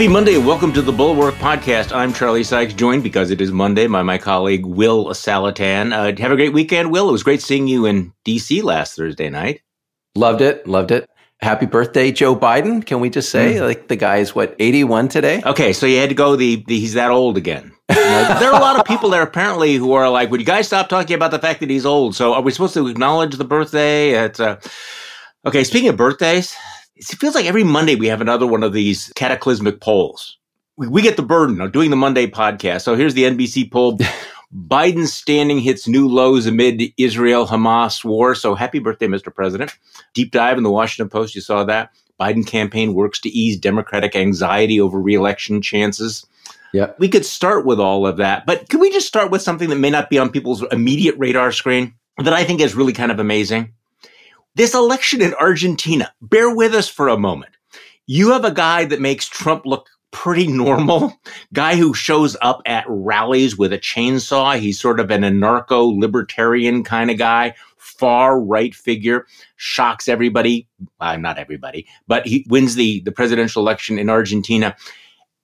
Happy Monday and welcome to the Bulwark Podcast. I'm Charlie Sykes, joined because it is Monday by my colleague Will Saletan. Uh, have a great weekend, Will. It was great seeing you in D.C. last Thursday night. Loved it. Loved it. Happy birthday, Joe Biden. Can we just say, mm. like, the guy is what, 81 today? Okay, so you had to go the, the he's that old again. there are a lot of people there apparently who are like, would you guys stop talking about the fact that he's old? So are we supposed to acknowledge the birthday? It's, uh... Okay, speaking of birthdays, it feels like every Monday we have another one of these cataclysmic polls. We, we get the burden of doing the Monday podcast. So here's the NBC poll. Biden's standing hits new lows amid Israel Hamas war. So happy birthday, Mr. President. Deep dive in the Washington Post. You saw that. Biden campaign works to ease Democratic anxiety over reelection chances. Yeah. We could start with all of that, but can we just start with something that may not be on people's immediate radar screen that I think is really kind of amazing? This election in Argentina, bear with us for a moment. You have a guy that makes Trump look pretty normal guy who shows up at rallies with a chainsaw. He's sort of an anarcho libertarian kind of guy, far right figure, shocks everybody. Uh, not everybody, but he wins the, the presidential election in Argentina.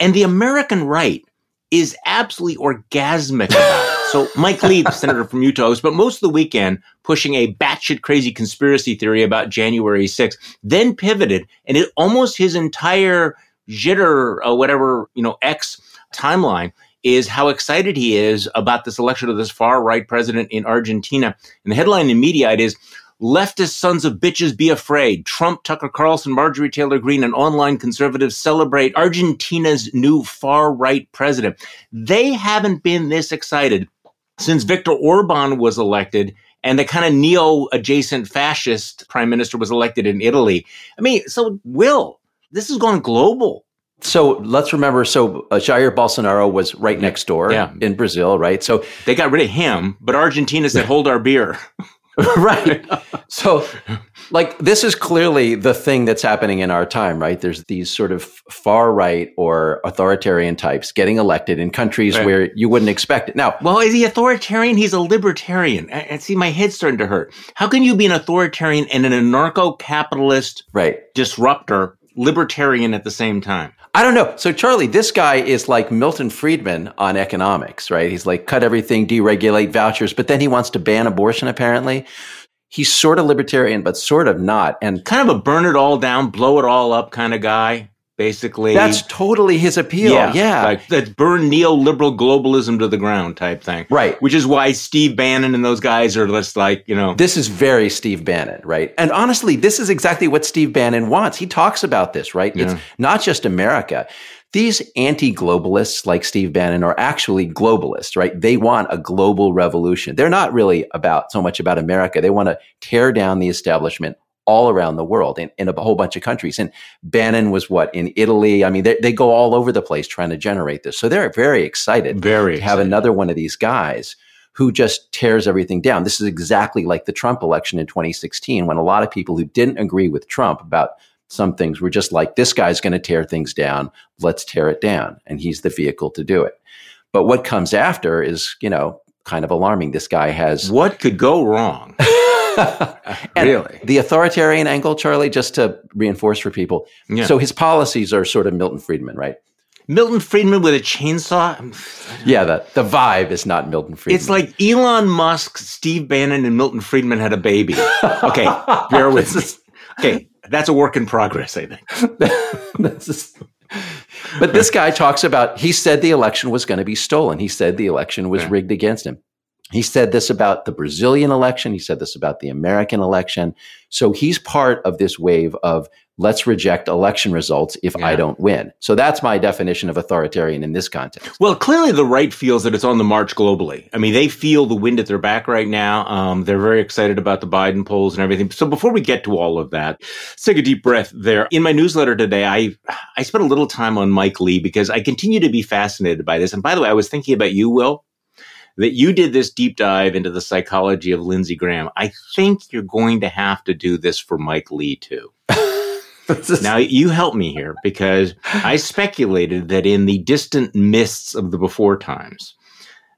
And the American right is absolutely orgasmic about it. So Mike Lee, senator from Utah, spent most of the weekend pushing a batshit crazy conspiracy theory about January 6th, then pivoted, and it almost his entire jitter whatever, you know, X timeline is how excited he is about this election of this far right president in Argentina. And the headline in Mediaite is Leftist sons of bitches be afraid. Trump, Tucker Carlson, Marjorie Taylor Greene, and online conservatives celebrate Argentina's new far right president. They haven't been this excited since Viktor Orban was elected and the kind of neo adjacent fascist prime minister was elected in Italy. I mean, so Will, this has gone global. So let's remember. So uh, Jair Bolsonaro was right next door yeah. in Brazil, right? So they got rid of him, but Argentina said, "Hold our beer." right. So, like, this is clearly the thing that's happening in our time, right? There's these sort of far right or authoritarian types getting elected in countries right. where you wouldn't expect it. Now, well, is he authoritarian? He's a libertarian. I, see, my head's starting to hurt. How can you be an authoritarian and an anarcho capitalist right. disruptor libertarian at the same time? I don't know. So Charlie, this guy is like Milton Friedman on economics, right? He's like cut everything, deregulate vouchers, but then he wants to ban abortion apparently. He's sort of libertarian, but sort of not. And kind of a burn it all down, blow it all up kind of guy basically. That's totally his appeal. Yeah. yeah. Like that burn neoliberal globalism to the ground type thing. Right. Which is why Steve Bannon and those guys are just like, you know. This is very Steve Bannon, right? And honestly, this is exactly what Steve Bannon wants. He talks about this, right? Yeah. It's not just America. These anti globalists like Steve Bannon are actually globalists, right? They want a global revolution. They're not really about so much about America. They want to tear down the establishment all around the world in, in a whole bunch of countries. And Bannon was what in Italy. I mean, they, they go all over the place trying to generate this. So they're very excited very to excited. have another one of these guys who just tears everything down. This is exactly like the Trump election in 2016 when a lot of people who didn't agree with Trump about some things were just like, this guy's going to tear things down. Let's tear it down. And he's the vehicle to do it. But what comes after is, you know, kind of alarming. This guy has. What could go wrong? really? The authoritarian angle, Charlie, just to reinforce for people. Yeah. So his policies are sort of Milton Friedman, right? Milton Friedman with a chainsaw. Yeah, the, the vibe is not Milton Friedman. It's like Elon Musk, Steve Bannon, and Milton Friedman had a baby. Okay, bear with me. Okay, that's a work in progress, I think. but this guy talks about he said the election was going to be stolen. He said the election was yeah. rigged against him. He said this about the Brazilian election. He said this about the American election. So he's part of this wave of let's reject election results if yeah. I don't win. So that's my definition of authoritarian in this context. Well, clearly the right feels that it's on the march globally. I mean, they feel the wind at their back right now. Um, they're very excited about the Biden polls and everything. So before we get to all of that, let's take a deep breath there. In my newsletter today, I, I spent a little time on Mike Lee because I continue to be fascinated by this. And by the way, I was thinking about you, Will that you did this deep dive into the psychology of Lindsey Graham. I think you're going to have to do this for Mike Lee too. now you help me here because I speculated that in the distant mists of the before times,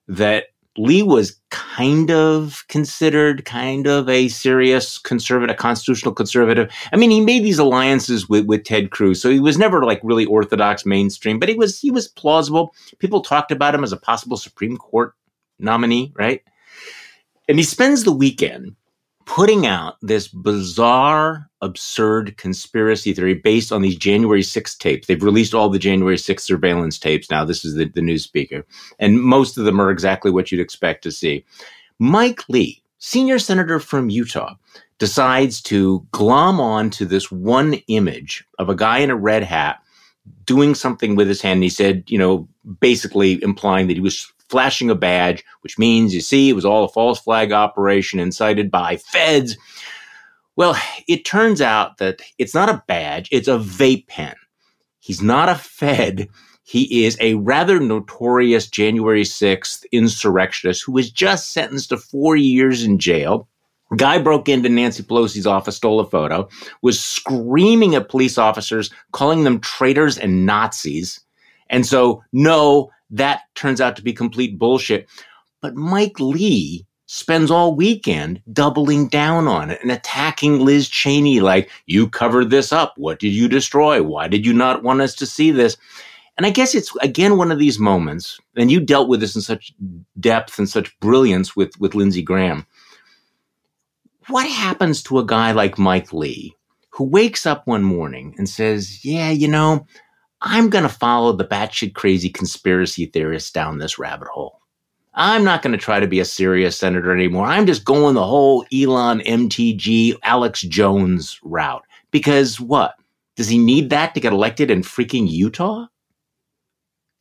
that Lee was kind of considered kind of a serious conservative, a constitutional conservative. I mean, he made these alliances with, with Ted Cruz, so he was never like really orthodox mainstream, but he was he was plausible. People talked about him as a possible Supreme Court nominee, right? And he spends the weekend putting out this bizarre, absurd conspiracy theory based on these January 6th tapes. They've released all the January 6th surveillance tapes now. This is the, the news speaker. And most of them are exactly what you'd expect to see. Mike Lee, senior senator from Utah, decides to glom on to this one image of a guy in a red hat doing something with his hand. And he said, you know, basically implying that he was flashing a badge, which means, you see, it was all a false flag operation incited by feds. Well, it turns out that it's not a badge, it's a vape pen. He's not a Fed. He is a rather notorious January 6th insurrectionist who was just sentenced to four years in jail. Guy broke into Nancy Pelosi's office, stole a photo, was screaming at police officers, calling them traitors and Nazis. And so, no, that turns out to be complete bullshit. But Mike Lee spends all weekend doubling down on it and attacking Liz Cheney like, you covered this up. What did you destroy? Why did you not want us to see this? And I guess it's again one of these moments, and you dealt with this in such depth and such brilliance with, with Lindsey Graham. What happens to a guy like Mike Lee who wakes up one morning and says, Yeah, you know, I'm going to follow the batshit crazy conspiracy theorists down this rabbit hole. I'm not going to try to be a serious senator anymore. I'm just going the whole Elon MTG Alex Jones route. Because what? Does he need that to get elected in freaking Utah?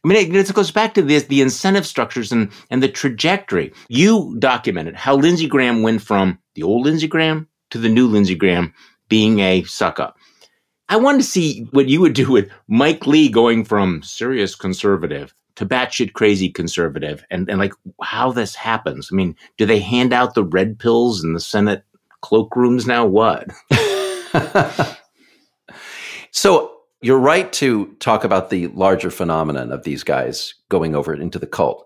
I mean, it, goes back to this, the incentive structures and, and the trajectory. You documented how Lindsey Graham went from the old Lindsey Graham to the new Lindsey Graham being a suck up. I wanted to see what you would do with Mike Lee going from serious conservative to batshit crazy conservative and, and like how this happens. I mean, do they hand out the red pills in the Senate cloakrooms now? What? so you're right to talk about the larger phenomenon of these guys going over into the cult.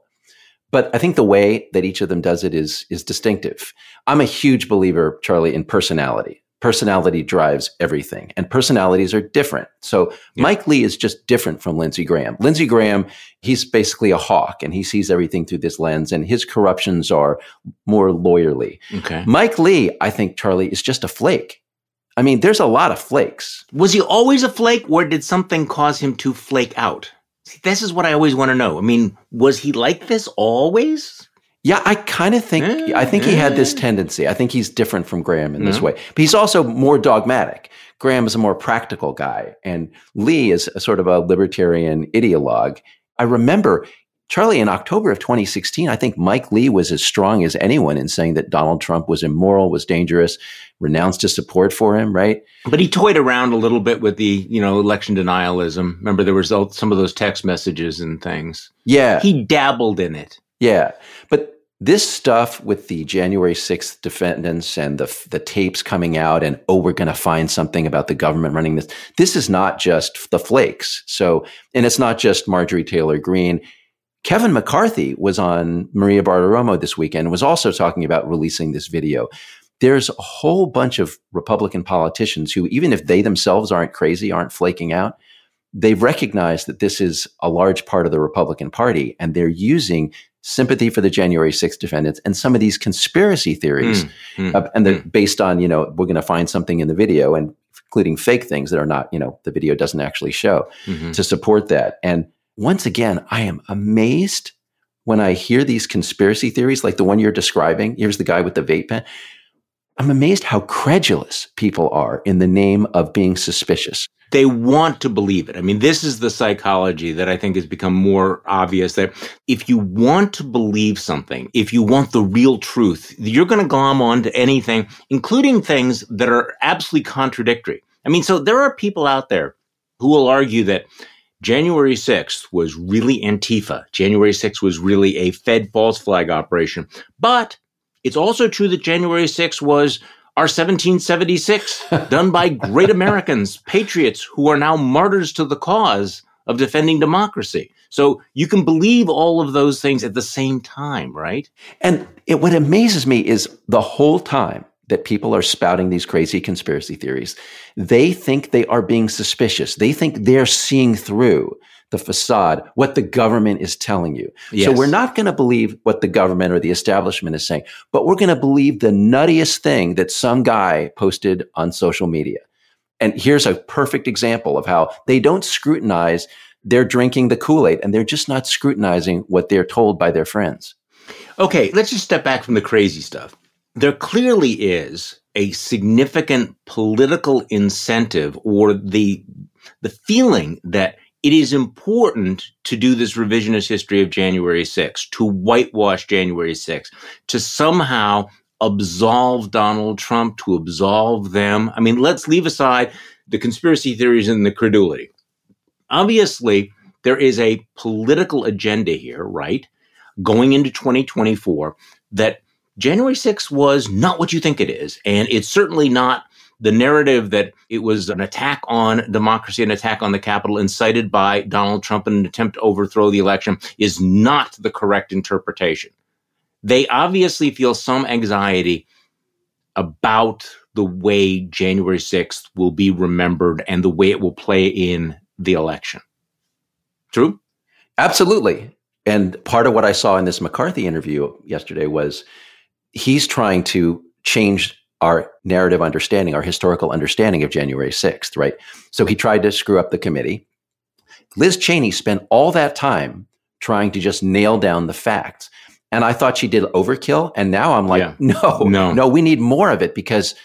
But I think the way that each of them does it is is distinctive. I'm a huge believer, Charlie, in personality personality drives everything and personalities are different. So yeah. Mike Lee is just different from Lindsey Graham. Lindsey Graham, he's basically a hawk and he sees everything through this lens and his corruptions are more lawyerly. Okay. Mike Lee, I think Charlie is just a flake. I mean, there's a lot of flakes. Was he always a flake or did something cause him to flake out? See, this is what I always want to know. I mean, was he like this always? Yeah, I kind of think I think he had this tendency. I think he's different from Graham in this mm-hmm. way. But he's also more dogmatic. Graham is a more practical guy and Lee is a sort of a libertarian ideologue. I remember Charlie in October of 2016, I think Mike Lee was as strong as anyone in saying that Donald Trump was immoral, was dangerous, renounced his support for him, right? But he toyed around a little bit with the, you know, election denialism. Remember there was some of those text messages and things. Yeah. He dabbled in it. Yeah. But this stuff with the January 6th defendants and the, the tapes coming out and, oh, we're going to find something about the government running this. This is not just the flakes. So, and it's not just Marjorie Taylor Greene. Kevin McCarthy was on Maria Bartiromo this weekend and was also talking about releasing this video. There's a whole bunch of Republican politicians who, even if they themselves aren't crazy, aren't flaking out, they've recognized that this is a large part of the Republican Party and they're using sympathy for the January 6th defendants and some of these conspiracy theories. Mm, mm, uh, and they're mm. based on, you know, we're going to find something in the video and including fake things that are not, you know, the video doesn't actually show mm-hmm. to support that. And once again, I am amazed when I hear these conspiracy theories like the one you're describing. Here's the guy with the vape pen. I'm amazed how credulous people are in the name of being suspicious they want to believe it. I mean, this is the psychology that I think has become more obvious that if you want to believe something, if you want the real truth, you're going to glom on to anything, including things that are absolutely contradictory. I mean, so there are people out there who will argue that January 6th was really Antifa. January 6th was really a Fed false flag operation. But it's also true that January 6th was our 1776 done by great Americans, patriots who are now martyrs to the cause of defending democracy. So you can believe all of those things at the same time, right? And it, what amazes me is the whole time that people are spouting these crazy conspiracy theories, they think they are being suspicious. They think they're seeing through the facade, what the government is telling you. Yes. So we're not going to believe what the government or the establishment is saying, but we're going to believe the nuttiest thing that some guy posted on social media. And here's a perfect example of how they don't scrutinize. They're drinking the Kool Aid and they're just not scrutinizing what they're told by their friends. Okay, let's just step back from the crazy stuff. There clearly is a significant political incentive or the the feeling that it is important to do this revisionist history of January 6th, to whitewash January 6th, to somehow absolve Donald Trump, to absolve them. I mean, let's leave aside the conspiracy theories and the credulity. Obviously, there is a political agenda here, right? Going into 2024 that January 6th was not what you think it is. And it's certainly not the narrative that it was an attack on democracy, an attack on the Capitol incited by Donald Trump in an attempt to overthrow the election is not the correct interpretation they obviously feel some anxiety about the way January 6th will be remembered and the way it will play in the election. True? Absolutely. And part of what I saw in this McCarthy interview yesterday was he's trying to change our narrative understanding, our historical understanding of January 6th, right? So he tried to screw up the committee. Liz Cheney spent all that time trying to just nail down the facts. And I thought she did overkill. And now I'm like, yeah. no, no, no, we need more of it because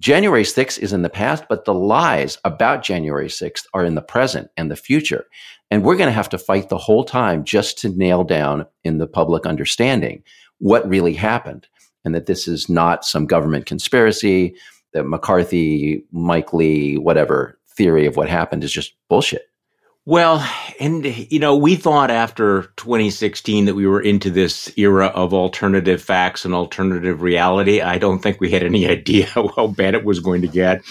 January 6th is in the past, but the lies about January 6th are in the present and the future. And we're going to have to fight the whole time just to nail down in the public understanding what really happened and that this is not some government conspiracy, that McCarthy, Mike Lee, whatever theory of what happened is just bullshit. Well, and you know, we thought after 2016 that we were into this era of alternative facts and alternative reality. I don't think we had any idea how bad it was going to get.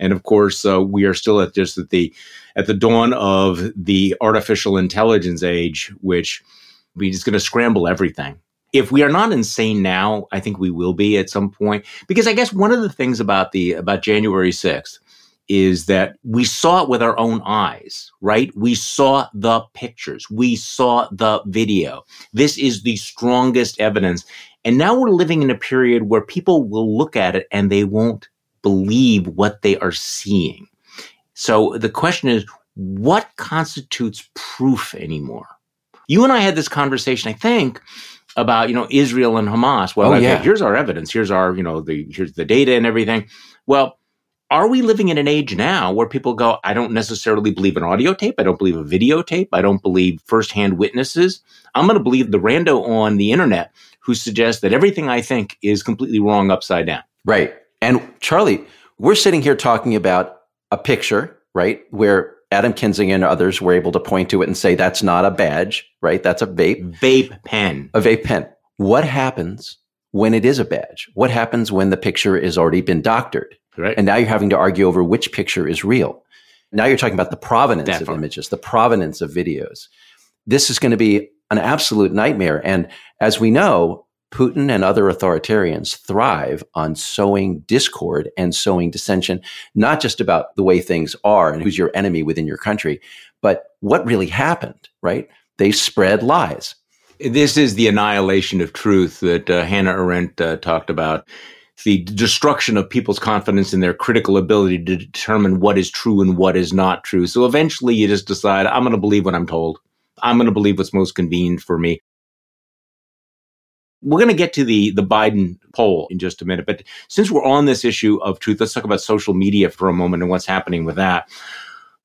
And of course, uh, we are still at just at the at the dawn of the artificial intelligence age, which is going to scramble everything. If we are not insane now, I think we will be at some point. Because I guess one of the things about the about January 6th is that we saw it with our own eyes, right? We saw the pictures. We saw the video. This is the strongest evidence. And now we're living in a period where people will look at it and they won't believe what they are seeing. So the question is, what constitutes proof anymore? You and I had this conversation, I think, about, you know, Israel and Hamas. Well, oh, okay, yeah. here's our evidence. Here's our, you know, the, here's the data and everything. Well, are we living in an age now where people go, I don't necessarily believe an audio tape. I don't believe a videotape. I don't believe firsthand witnesses. I'm going to believe the rando on the internet who suggests that everything I think is completely wrong upside down. Right. And Charlie, we're sitting here talking about a picture, right, where Adam Kinzinger and others were able to point to it and say that's not a badge, right? That's a vape. Vape pen. A vape pen. What happens when it is a badge? What happens when the picture has already been doctored? Right. And now you're having to argue over which picture is real. Now you're talking about the provenance Definitely. of images, the provenance of videos. This is going to be an absolute nightmare. And as we know, Putin and other authoritarians thrive on sowing discord and sowing dissension, not just about the way things are and who's your enemy within your country, but what really happened, right? They spread lies. This is the annihilation of truth that uh, Hannah Arendt uh, talked about the destruction of people's confidence in their critical ability to determine what is true and what is not true. So eventually you just decide, I'm going to believe what I'm told. I'm going to believe what's most convenient for me. We're going to get to the, the Biden poll in just a minute. But since we're on this issue of truth, let's talk about social media for a moment and what's happening with that.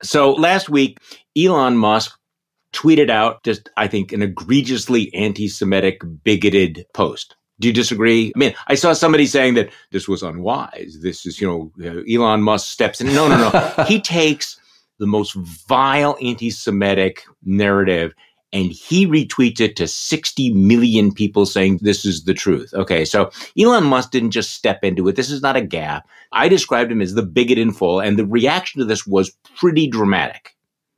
So last week, Elon Musk tweeted out just, I think, an egregiously anti Semitic, bigoted post. Do you disagree? I mean, I saw somebody saying that this was unwise. This is, you know, uh, Elon Musk steps in. No, no, no. he takes the most vile anti Semitic narrative and he retweets it to 60 million people saying this is the truth. Okay, so Elon Musk didn't just step into it. This is not a gap. I described him as the bigot in full, and the reaction to this was pretty dramatic.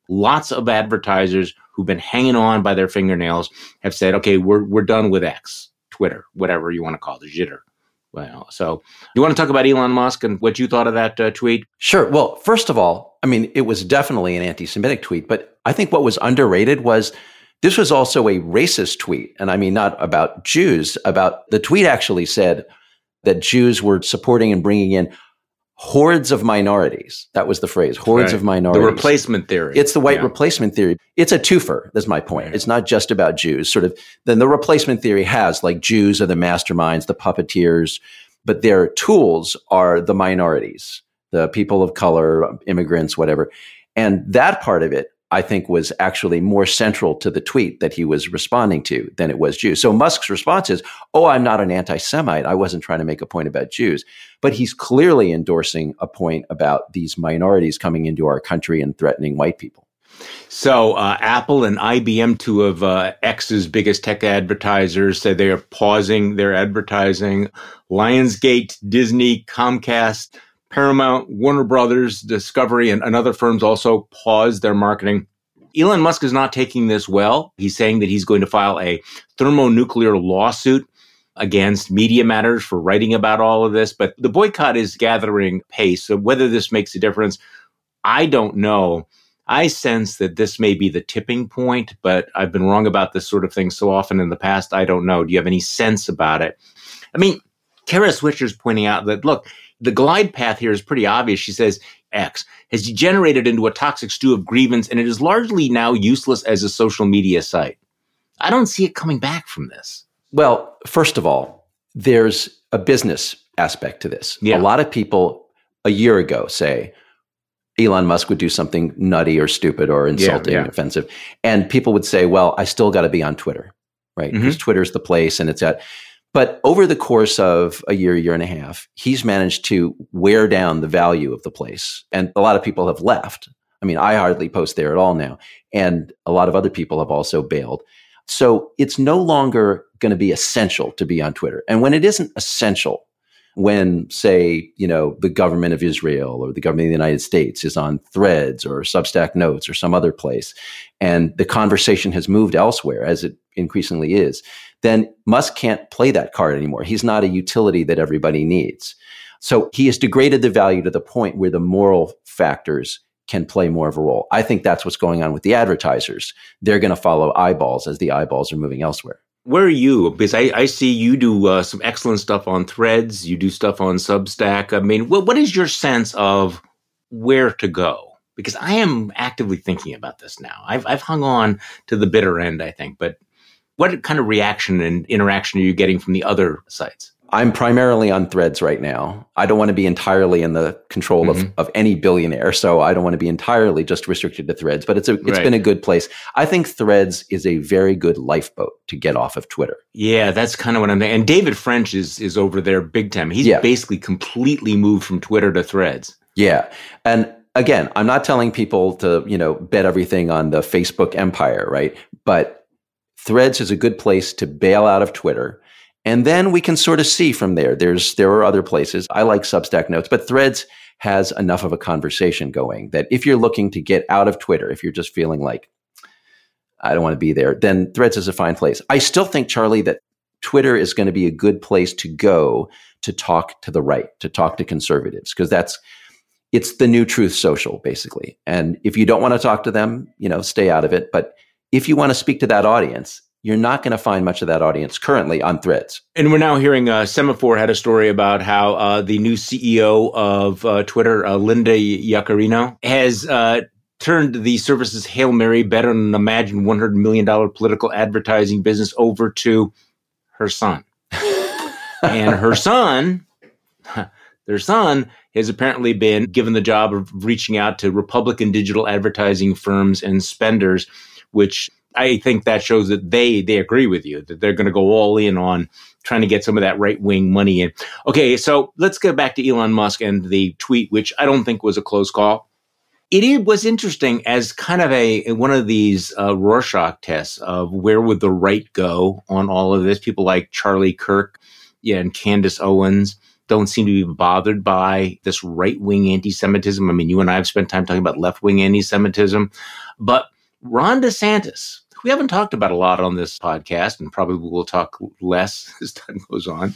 Lots of advertisers who've been hanging on by their fingernails have said, okay, we're, we're done with X, Twitter, whatever you want to call it, jitter. Well, so you want to talk about Elon Musk and what you thought of that uh, tweet? Sure. Well, first of all, I mean, it was definitely an anti Semitic tweet, but I think what was underrated was this was also a racist tweet. And I mean, not about Jews, about the tweet actually said that Jews were supporting and bringing in hordes of minorities. That was the phrase, hordes right. of minorities. The replacement theory. It's the white yeah. replacement theory. It's a twofer, that's my point. Right. It's not just about Jews. Sort of, then the replacement theory has like Jews are the masterminds, the puppeteers, but their tools are the minorities, the people of color, immigrants, whatever. And that part of it I think was actually more central to the tweet that he was responding to than it was Jews. So Musk's response is, Oh, I'm not an anti Semite. I wasn't trying to make a point about Jews. But he's clearly endorsing a point about these minorities coming into our country and threatening white people. So uh, Apple and IBM, two of uh, X's biggest tech advertisers, say they are pausing their advertising. Lionsgate, Disney, Comcast, Paramount, Warner Brothers, Discovery, and, and other firms also paused their marketing. Elon Musk is not taking this well. He's saying that he's going to file a thermonuclear lawsuit against Media Matters for writing about all of this. But the boycott is gathering pace. So whether this makes a difference, I don't know. I sense that this may be the tipping point, but I've been wrong about this sort of thing so often in the past. I don't know. Do you have any sense about it? I mean, Kara Swisher's pointing out that, look, the glide path here is pretty obvious. She says X has degenerated into a toxic stew of grievance and it is largely now useless as a social media site. I don't see it coming back from this. Well, first of all, there's a business aspect to this. Yeah. A lot of people a year ago say Elon Musk would do something nutty or stupid or insulting, yeah, yeah. offensive. And people would say, well, I still got to be on Twitter, right? Because mm-hmm. Twitter's the place and it's at. But over the course of a year, year and a half, he's managed to wear down the value of the place. And a lot of people have left. I mean, I hardly post there at all now. And a lot of other people have also bailed. So it's no longer going to be essential to be on Twitter. And when it isn't essential, when, say, you know, the government of Israel or the government of the United States is on threads or Substack notes or some other place, and the conversation has moved elsewhere, as it increasingly is, then Musk can't play that card anymore. He's not a utility that everybody needs. So he has degraded the value to the point where the moral factors can play more of a role. I think that's what's going on with the advertisers. They're going to follow eyeballs as the eyeballs are moving elsewhere. Where are you? Because I, I see you do uh, some excellent stuff on threads. You do stuff on Substack. I mean, what, what is your sense of where to go? Because I am actively thinking about this now. I've, I've hung on to the bitter end, I think, but what kind of reaction and interaction are you getting from the other sites? I'm primarily on threads right now. I don't want to be entirely in the control mm-hmm. of, of any billionaire. So I don't want to be entirely just restricted to threads, but it's a, it's right. been a good place. I think threads is a very good lifeboat to get off of Twitter. Yeah, that's kind of what I'm thinking. And David French is, is over there big time. He's yeah. basically completely moved from Twitter to threads. Yeah. And again, I'm not telling people to, you know, bet everything on the Facebook empire, right? But Threads is a good place to bail out of Twitter. And then we can sort of see from there. There's there are other places. I like Substack notes, but Threads has enough of a conversation going that if you're looking to get out of Twitter, if you're just feeling like I don't want to be there, then Threads is a fine place. I still think, Charlie, that Twitter is going to be a good place to go to talk to the right, to talk to conservatives, because that's it's the new truth social, basically. And if you don't want to talk to them, you know, stay out of it. But if you want to speak to that audience, you're not going to find much of that audience currently on threads. And we're now hearing uh, Semafor had a story about how uh, the new CEO of uh, Twitter, uh, Linda Yaccarino, has uh, turned the service's Hail Mary, better than imagined $100 million political advertising business over to her son. and her son, their son, has apparently been given the job of reaching out to Republican digital advertising firms and spenders which I think that shows that they they agree with you that they're going to go all in on trying to get some of that right wing money in. Okay, so let's go back to Elon Musk and the tweet, which I don't think was a close call. It was interesting as kind of a one of these uh, Rorschach tests of where would the right go on all of this. People like Charlie Kirk, yeah, and Candace Owens don't seem to be bothered by this right wing anti Semitism. I mean, you and I have spent time talking about left wing anti Semitism. But Ron DeSantis, we haven't talked about a lot on this podcast, and probably will talk less as time goes on,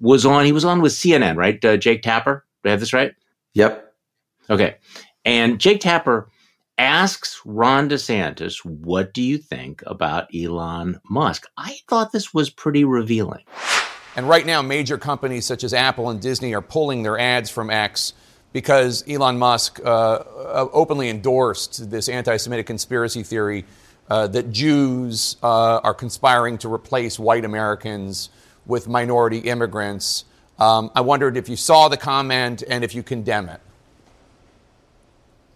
was on, he was on with CNN, right? Uh, Jake Tapper. Do I have this right? Yep. Okay. And Jake Tapper asks Ron DeSantis, What do you think about Elon Musk? I thought this was pretty revealing. And right now, major companies such as Apple and Disney are pulling their ads from X because Elon Musk uh, uh openly endorsed this anti Semitic conspiracy theory uh, that Jews uh, are conspiring to replace white Americans with minority immigrants. Um, I wondered if you saw the comment and if you condemn it.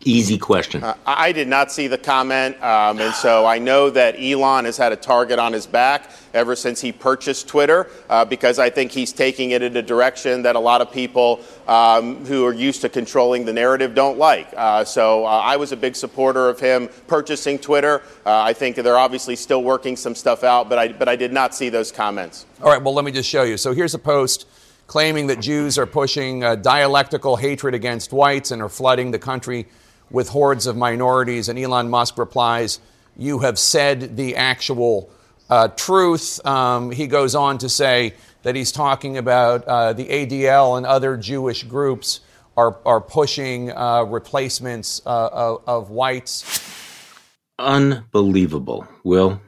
Easy question. Uh, I did not see the comment, um, and so I know that Elon has had a target on his back ever since he purchased Twitter, uh, because I think he's taking it in a direction that a lot of people um, who are used to controlling the narrative don't like. Uh, so uh, I was a big supporter of him purchasing Twitter. Uh, I think they're obviously still working some stuff out, but I but I did not see those comments. All right, well let me just show you. So here's a post claiming that Jews are pushing uh, dialectical hatred against whites and are flooding the country with hordes of minorities. And Elon Musk replies, You have said the actual uh, truth. Um, he goes on to say that he's talking about uh, the ADL and other Jewish groups are, are pushing uh, replacements uh, of, of whites. Unbelievable. Will,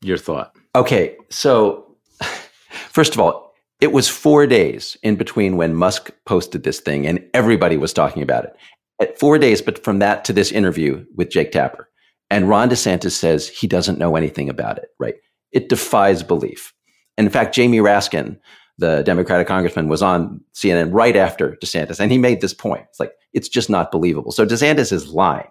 your thought? Okay, so first of all, it was four days in between when Musk posted this thing and everybody was talking about it at four days, but from that to this interview with Jake Tapper. And Ron DeSantis says he doesn't know anything about it, right? It defies belief. And in fact, Jamie Raskin, the Democratic congressman, was on CNN right after DeSantis, and he made this point. It's like, it's just not believable. So DeSantis is lying.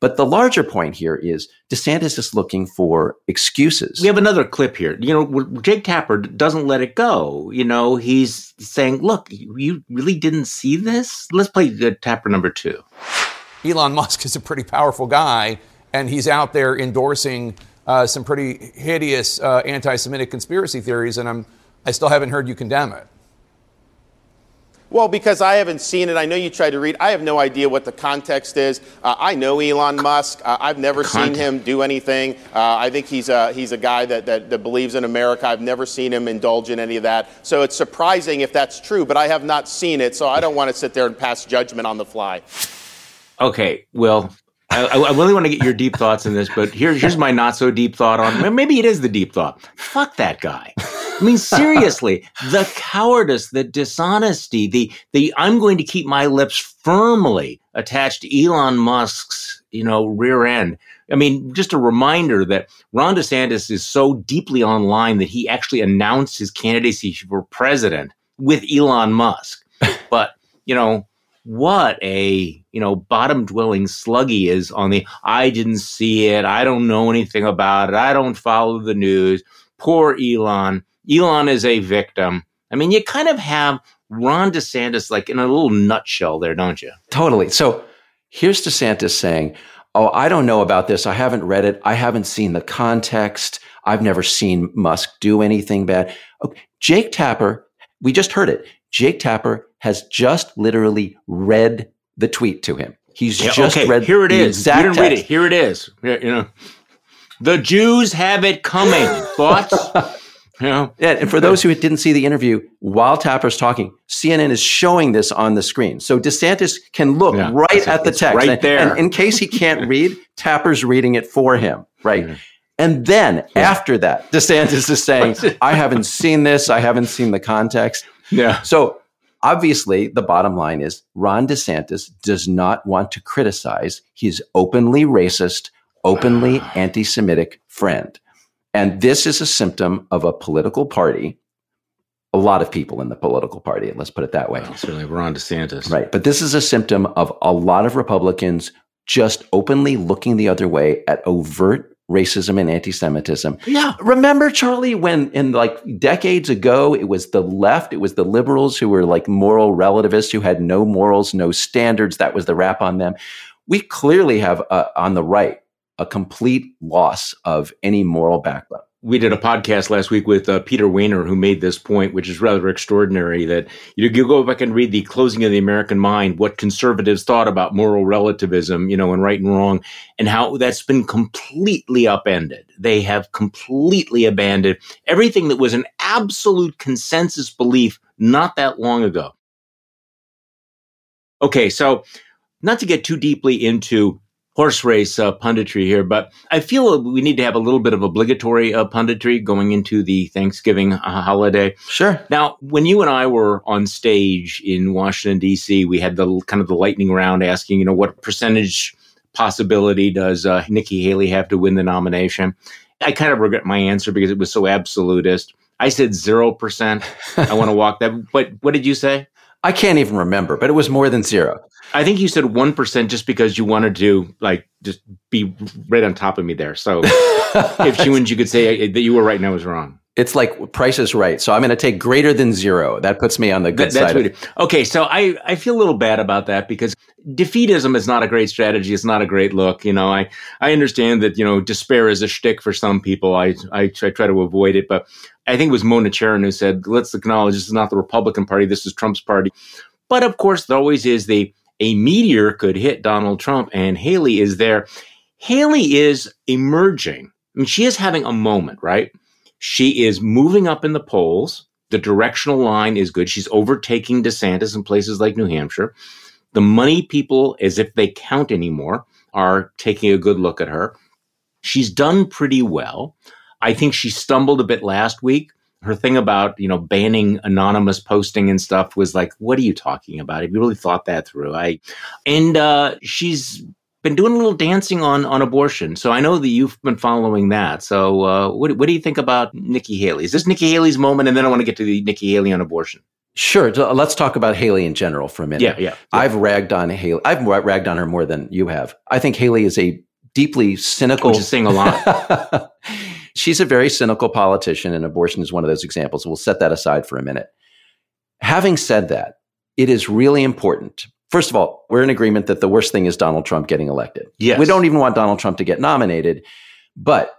But the larger point here is DeSantis is looking for excuses. We have another clip here. You know, Jake Tapper doesn't let it go. You know, he's saying, look, you really didn't see this? Let's play Tapper number two. Elon Musk is a pretty powerful guy, and he's out there endorsing uh, some pretty hideous uh, anti Semitic conspiracy theories, and I'm, I still haven't heard you condemn it. Well, because I haven't seen it. I know you tried to read. I have no idea what the context is. Uh, I know Elon Musk. Uh, I've never seen him do anything. Uh, I think he's a, he's a guy that, that, that, believes in America. I've never seen him indulge in any of that. So it's surprising if that's true, but I have not seen it. So I don't want to sit there and pass judgment on the fly. Okay. Well, I, I, really want to get your deep thoughts in this, but here's here's my not so deep thought on. Maybe it is the deep thought. Fuck that guy. I mean, seriously, the cowardice, the dishonesty, the the I'm going to keep my lips firmly attached to Elon Musk's, you know, rear end. I mean, just a reminder that Ron DeSantis is so deeply online that he actually announced his candidacy for president with Elon Musk. But, you know, what a, you know, bottom dwelling sluggy is on the I didn't see it, I don't know anything about it, I don't follow the news. Poor Elon. Elon is a victim. I mean, you kind of have Ron DeSantis like in a little nutshell there, don't you? Totally. So here's DeSantis saying, Oh, I don't know about this. I haven't read it. I haven't seen the context. I've never seen Musk do anything bad. Okay. Jake Tapper, we just heard it. Jake Tapper has just literally read the tweet to him. He's yeah, just okay. read here it is. You didn't read it. Here it is. You know, the Jews have it coming. Thoughts? Yeah. yeah. And for those who didn't see the interview, while Tapper's talking, CNN is showing this on the screen. So DeSantis can look yeah, right at the text. Right there. And in case he can't read, Tapper's reading it for him. Right. Yeah. And then after that, DeSantis is saying, I haven't seen this. I haven't seen the context. Yeah. So obviously, the bottom line is Ron DeSantis does not want to criticize his openly racist, openly anti Semitic friend. And this is a symptom of a political party. A lot of people in the political party, let's put it that way. Well, certainly Ron DeSantis. Right. But this is a symptom of a lot of Republicans just openly looking the other way at overt racism and anti-Semitism. Yeah. Remember, Charlie, when in like decades ago, it was the left, it was the liberals who were like moral relativists who had no morals, no standards. That was the rap on them. We clearly have uh, on the right a complete loss of any moral backbone. we did a podcast last week with uh, Peter Wehner, who made this point, which is rather extraordinary. That you, you go back and read the closing of the American mind, what conservatives thought about moral relativism, you know, and right and wrong, and how that's been completely upended. They have completely abandoned everything that was an absolute consensus belief not that long ago. Okay, so not to get too deeply into horse race uh, punditry here, but I feel we need to have a little bit of obligatory uh, punditry going into the Thanksgiving uh, holiday. Sure. Now, when you and I were on stage in Washington D.C., we had the kind of the lightning round asking, you know, what percentage possibility does uh, Nikki Haley have to win the nomination? I kind of regret my answer because it was so absolutist. I said zero percent. I want to walk that. But what did you say? I can't even remember, but it was more than zero. I think you said 1% just because you wanted to like just be right on top of me there. So if she wins, you could say uh, that you were right and I was wrong. It's like price is right. So I'm going to take greater than zero. That puts me on the good that, side. okay. So I, I feel a little bad about that because defeatism is not a great strategy. It's not a great look. You know, I, I understand that, you know, despair is a shtick for some people. I, I, I try to avoid it, but I think it was Mona Charen who said, let's acknowledge this is not the Republican Party. This is Trump's party. But of course, there always is the a meteor could hit Donald Trump, and Haley is there. Haley is emerging. I mean, she is having a moment, right? She is moving up in the polls. The directional line is good. She's overtaking DeSantis in places like New Hampshire. The money people, as if they count anymore, are taking a good look at her. She's done pretty well. I think she stumbled a bit last week her thing about you know banning anonymous posting and stuff was like what are you talking about have you really thought that through i and uh, she's been doing a little dancing on on abortion so i know that you've been following that so uh, what, what do you think about nikki haley is this nikki haley's moment and then i want to get to the nikki haley on abortion Sure. Let's talk about Haley in general for a minute. Yeah, yeah, yeah. I've ragged on Haley. I've ragged on her more than you have. I think Haley is a deeply cynical. Which is saying a lot. She's a very cynical politician, and abortion is one of those examples. We'll set that aside for a minute. Having said that, it is really important. First of all, we're in agreement that the worst thing is Donald Trump getting elected. Yes. We don't even want Donald Trump to get nominated. But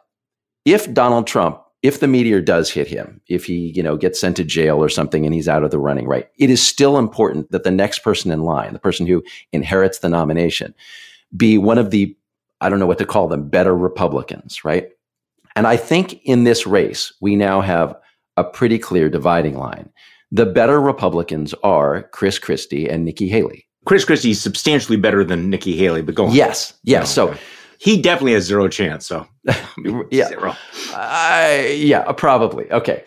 if Donald Trump, if the meteor does hit him, if he, you know, gets sent to jail or something and he's out of the running, right? It is still important that the next person in line, the person who inherits the nomination, be one of the, I don't know what to call them, better Republicans, right? And I think in this race, we now have a pretty clear dividing line. The better Republicans are Chris Christie and Nikki Haley. Chris Christie is substantially better than Nikki Haley, but go on. Yes, yes. Oh. So he definitely has zero chance. So yeah, zero. Uh, yeah, probably. Okay.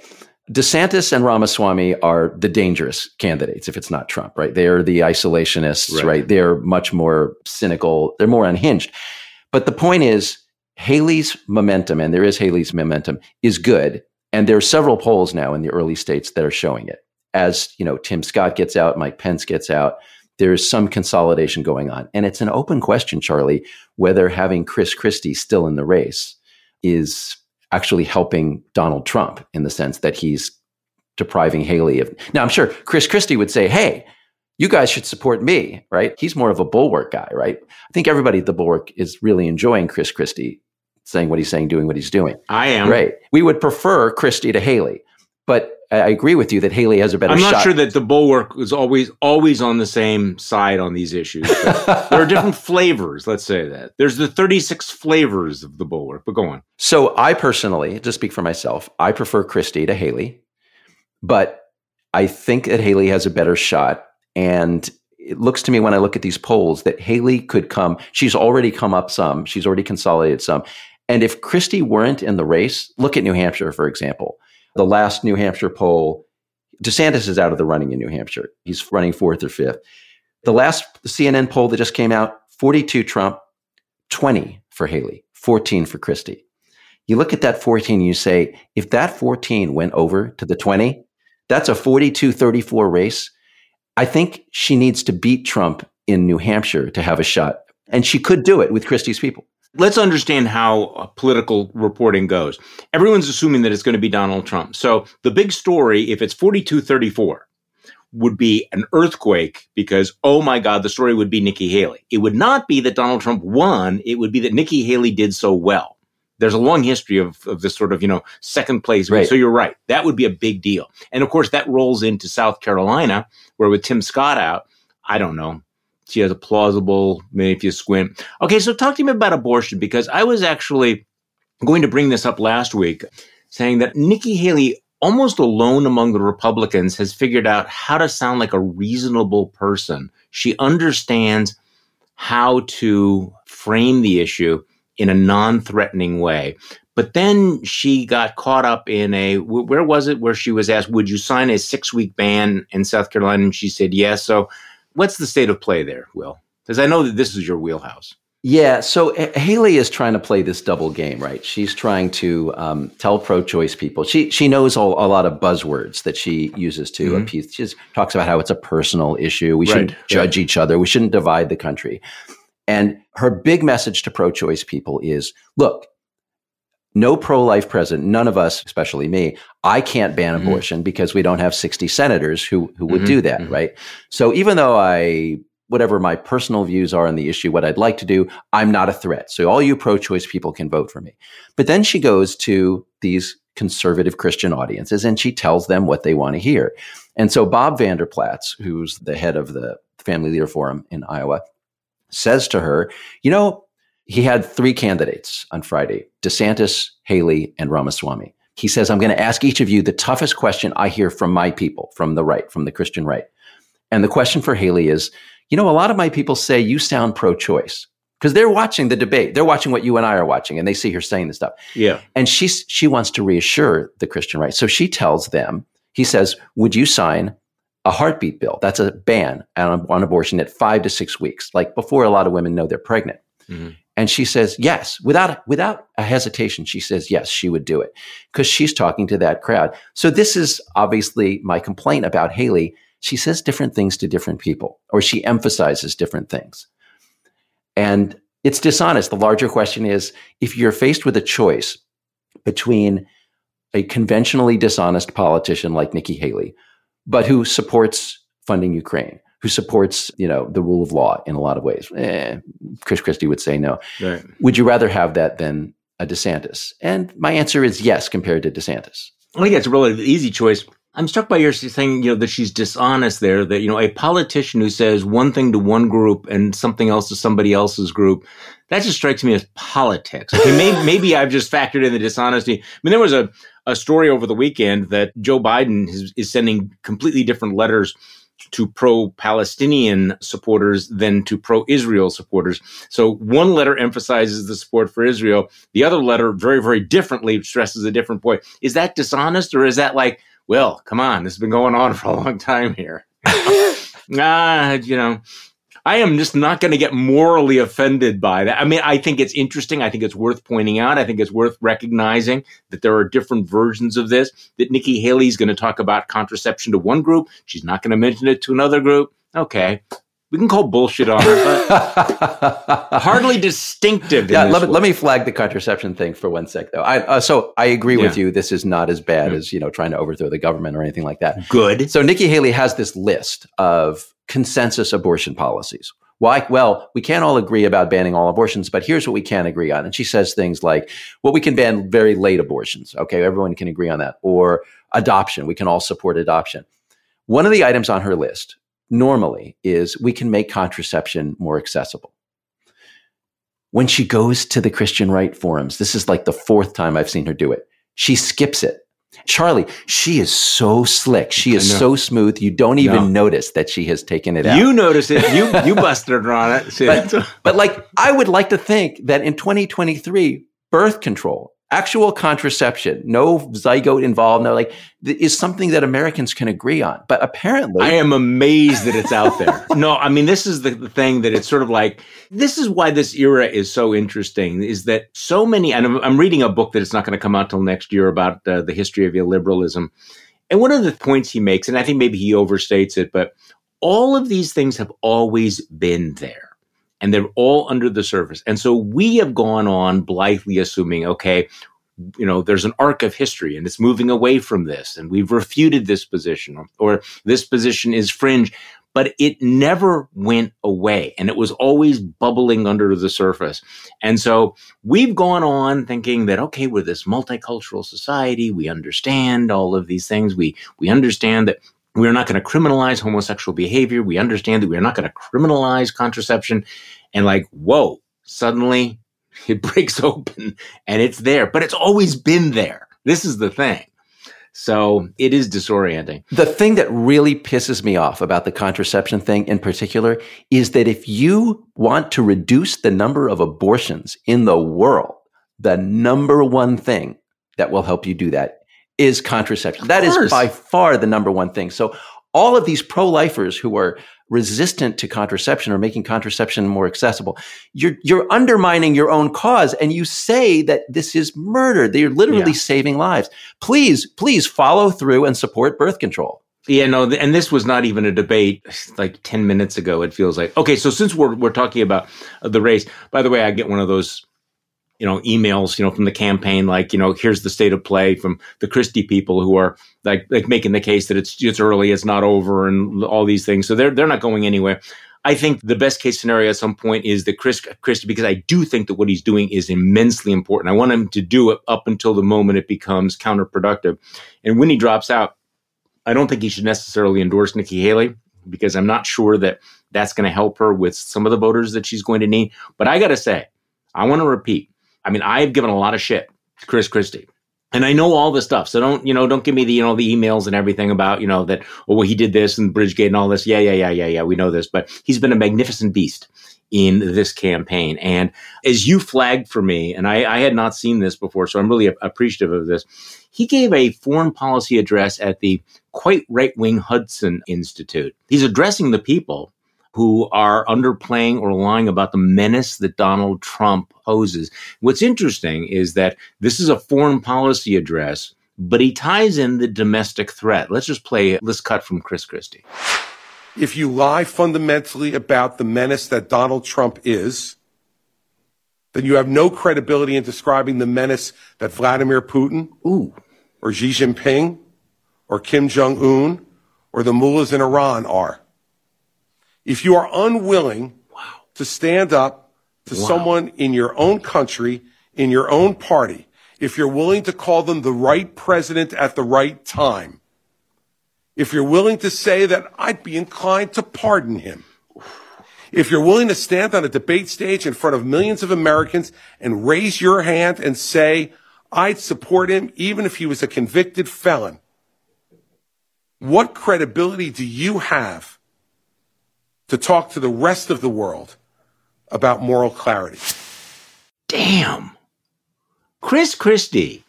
DeSantis and Ramaswamy are the dangerous candidates if it's not Trump, right? They are the isolationists, right? right? They're much more cynical. They're more unhinged. But the point is, Haley's momentum, and there is Haley's momentum, is good. And there are several polls now in the early states that are showing it. As you know, Tim Scott gets out, Mike Pence gets out. There's some consolidation going on. And it's an open question, Charlie, whether having Chris Christie still in the race is actually helping Donald Trump in the sense that he's depriving Haley of. Now, I'm sure Chris Christie would say, hey, you guys should support me, right? He's more of a bulwark guy, right? I think everybody at the bulwark is really enjoying Chris Christie saying what he's saying, doing what he's doing. I am. Right. We would prefer Christie to Haley, but I agree with you that Haley has a better. I'm not shot. sure that the bulwark is always always on the same side on these issues. there are different flavors. Let's say that there's the 36 flavors of the bulwark. But go on. So I personally, to speak for myself, I prefer Christie to Haley, but I think that Haley has a better shot. And it looks to me when I look at these polls that Haley could come. She's already come up some. She's already consolidated some. And if Christie weren't in the race, look at New Hampshire, for example. The last New Hampshire poll, DeSantis is out of the running in New Hampshire. He's running fourth or fifth. The last CNN poll that just came out 42 Trump, 20 for Haley, 14 for Christie. You look at that 14 and you say, if that 14 went over to the 20, that's a 42 34 race. I think she needs to beat Trump in New Hampshire to have a shot. And she could do it with Christie's people. Let's understand how uh, political reporting goes. Everyone's assuming that it's going to be Donald Trump. So the big story, if it's 42 34, would be an earthquake because, oh my God, the story would be Nikki Haley. It would not be that Donald Trump won. It would be that Nikki Haley did so well. there's a long history of, of this sort of, you know, second place. Right. So you're right. That would be a big deal. And of course, that rolls into South Carolina, where with Tim Scott out, I don't know. She has a plausible, maybe if you squint. Okay, so talk to me about abortion because I was actually going to bring this up last week, saying that Nikki Haley, almost alone among the Republicans, has figured out how to sound like a reasonable person. She understands how to frame the issue in a non-threatening way. But then she got caught up in a where was it where she was asked, "Would you sign a six-week ban in South Carolina?" And she said yes. So, what's the state of play there, Will? Because I know that this is your wheelhouse. Yeah, so Haley is trying to play this double game, right? She's trying to um, tell pro-choice people. She she knows all, a lot of buzzwords that she uses to Mhm. appease. She just talks about how it's a personal issue. We Right, shouldn't yeah. judge each other. We shouldn't divide the country. And her big message to pro-choice people is: Look, no pro-life president, none of us, especially me, I can't ban Mhm. abortion because we don't have sixty senators who who would Mhm, do that, mhm. right? So even though I whatever my personal views are on the issue, what I'd like to do, I'm not a threat. So all you pro choice people can vote for me. But then she goes to these conservative Christian audiences and she tells them what they want to hear. And so Bob Vander Plaats, who's the head of the Family Leader Forum in Iowa, says to her, You know, he had three candidates on Friday DeSantis, Haley, and Ramaswamy. He says, I'm going to ask each of you the toughest question I hear from my people, from the right, from the Christian right. And the question for Haley is, you know, a lot of my people say you sound pro choice because they're watching the debate. They're watching what you and I are watching and they see her saying this stuff. Yeah. And she's, she wants to reassure the Christian right. So she tells them, he says, would you sign a heartbeat bill? That's a ban on, on abortion at five to six weeks, like before a lot of women know they're pregnant. Mhm. And she says, yes, without, without a hesitation, she says, yes, she would do it because she's talking to that crowd. So this is obviously my complaint about Haley. She says different things to different people, or she emphasizes different things. And it's dishonest. The larger question is if you're faced with a choice between a conventionally dishonest politician like Nikki Haley, but who supports funding Ukraine, who supports, you know, the rule of law in a lot of ways. Eh, Chris Christie would say no. Right. Would you rather have that than a DeSantis? And my answer is yes, compared to DeSantis. I think it's a really easy choice. I'm struck by your saying, you know, that she's dishonest there, that, you know, a politician who says one thing to one group and something else to somebody else's group, that just strikes me as politics. Okay, maybe, maybe I've just factored in the dishonesty. I mean, there was a, a story over the weekend that Joe Biden is, is sending completely different letters to pro Palestinian supporters than to pro Israel supporters. So one letter emphasizes the support for Israel. The other letter, very, very differently, stresses a different point. Is that dishonest or is that like, well, come on, this has been going on for a long time here? ah, you know. I am just not going to get morally offended by that. I mean, I think it's interesting. I think it's worth pointing out. I think it's worth recognizing that there are different versions of this. That Nikki Haley is going to talk about contraception to one group. She's not going to mention it to another group. Okay. We can call bullshit on her, but hardly distinctive. in yeah, let let me flag the contraception thing for one sec, though. I, uh, so I agree with you. This is not as bad Yeah. as you know trying to overthrow the government or anything like that. Good. So Nikki Haley has this list of consensus abortion policies. Why? Well, we can't all agree about banning all abortions, but here's what we can agree on. And she says things like, well, we can ban very late abortions. Okay, everyone can agree on that. Or adoption. We can all support adoption. One of the items on her list normally is we can make contraception more accessible. When she goes to the Christian right forums, this is like the fourth time I've seen her do it. She skips it. Charlie, she is so slick. She is so smooth. You don't even No. notice that she has taken it out. You notice it. You you busted her on it. But- But like, I would like to think that in 2023, birth control, actual contraception, no zygote involved, no like, is something that Americans can agree on. But apparently, I am amazed that it's out there. no, I mean, this is the, the thing that it's sort of like, this is why this era is so interesting is that so many, and I'm, I'm reading a book that it's not going to come out till next year about uh, the history of illiberalism. And one of the points he makes, and I think maybe he overstates it, but all of these things have always been there. And they're all under the surface. And so we have gone on blithely assuming, okay, you know, there's an arc of history and it's moving away from this and we've refuted this position or, or this position is fringe but it never went away and it was always bubbling under the surface. And so we've gone on thinking that, okay, we're this multicultural society. We understand all of these things. We, we understand that we're not going to criminalize homosexual behavior. We understand that we're not going to criminalize contraception. And like, whoa, suddenly it breaks open and it's there, but it's always been there. This is the thing. So it is disorienting. The thing that really pisses me off about the contraception thing in particular is that if you want to reduce the number of abortions in the world, the number one thing that will help you do that is contraception. That is by far the number one thing. So all of these pro-lifers who are resistant to contraception or making contraception more accessible. You're you're undermining your own cause and you say that this is murder. They're literally yeah. saving lives. Please, please follow through and support birth control. Yeah, no, and this was not even a debate like 10 minutes ago. It feels like. Okay, so since we're we're talking about the race, by the way, I get one of those you know, emails, you know, from the campaign, like, you know, here's the state of play from the Christie people who are like, like making the case that it's, it's early, it's not over and all these things. So they're, they're not going anywhere. I think the best case scenario at some point is that Chris Christie, because I do think that what he's doing is immensely important. I want him to do it up until the moment it becomes counterproductive. And when he drops out, I don't think he should necessarily endorse Nikki Haley because I'm not sure that that's going to help her with some of the voters that she's going to need. But I got to say, I want to repeat, I mean, I've given a lot of shit to Chris Christie. And I know all this stuff. So don't, you know, don't give me the, you know, the emails and everything about, you know, that, oh, well, he did this and Bridgegate and all this. Yeah, yeah, yeah, yeah, yeah. We know this. But he's been a magnificent beast in this campaign. And as you flagged for me, and I, I had not seen this before, so I'm really appreciative of this. He gave a foreign policy address at the quite right wing Hudson Institute. He's addressing the people who are underplaying or lying about the menace that Donald Trump poses. What's interesting is that this is a foreign policy address, but he ties in the domestic threat. Let's just play this cut from Chris Christie. If you lie fundamentally about the menace that Donald Trump is, then you have no credibility in describing the menace that Vladimir Putin Ooh. or Xi Jinping or Kim Jong Un or the mullahs in Iran are. If you are unwilling wow. to stand up to wow. someone in your own country, in your own party, if you're willing to call them the right president at the right time, if you're willing to say that I'd be inclined to pardon him, if you're willing to stand on a debate stage in front of millions of Americans and raise your hand and say, I'd support him even if he was a convicted felon, what credibility do you have to talk to the rest of the world about moral clarity. Damn. Chris Christie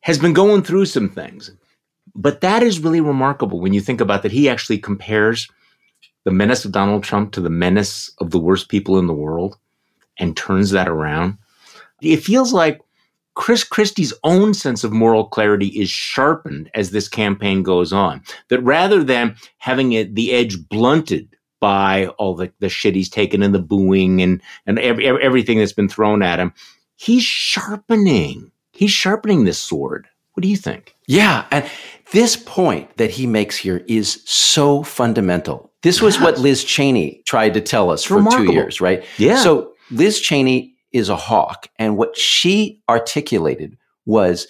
has been going through some things, but that is really remarkable when you think about that. He actually compares the menace of Donald Trump to the menace of the worst people in the world and turns that around. It feels like Chris Christie's own sense of moral clarity is sharpened as this campaign goes on. That rather than having it, the edge blunted by all the, the shit he's taken and the booing and, and every, everything that's been thrown at him. He's sharpening. He's sharpening this sword. What do you think? Yeah. And this point that he makes here is so fundamental. This was what Liz Cheney tried to tell us it's for remarkable. two years, right? Yeah. So Liz Cheney is a hawk. And what she articulated was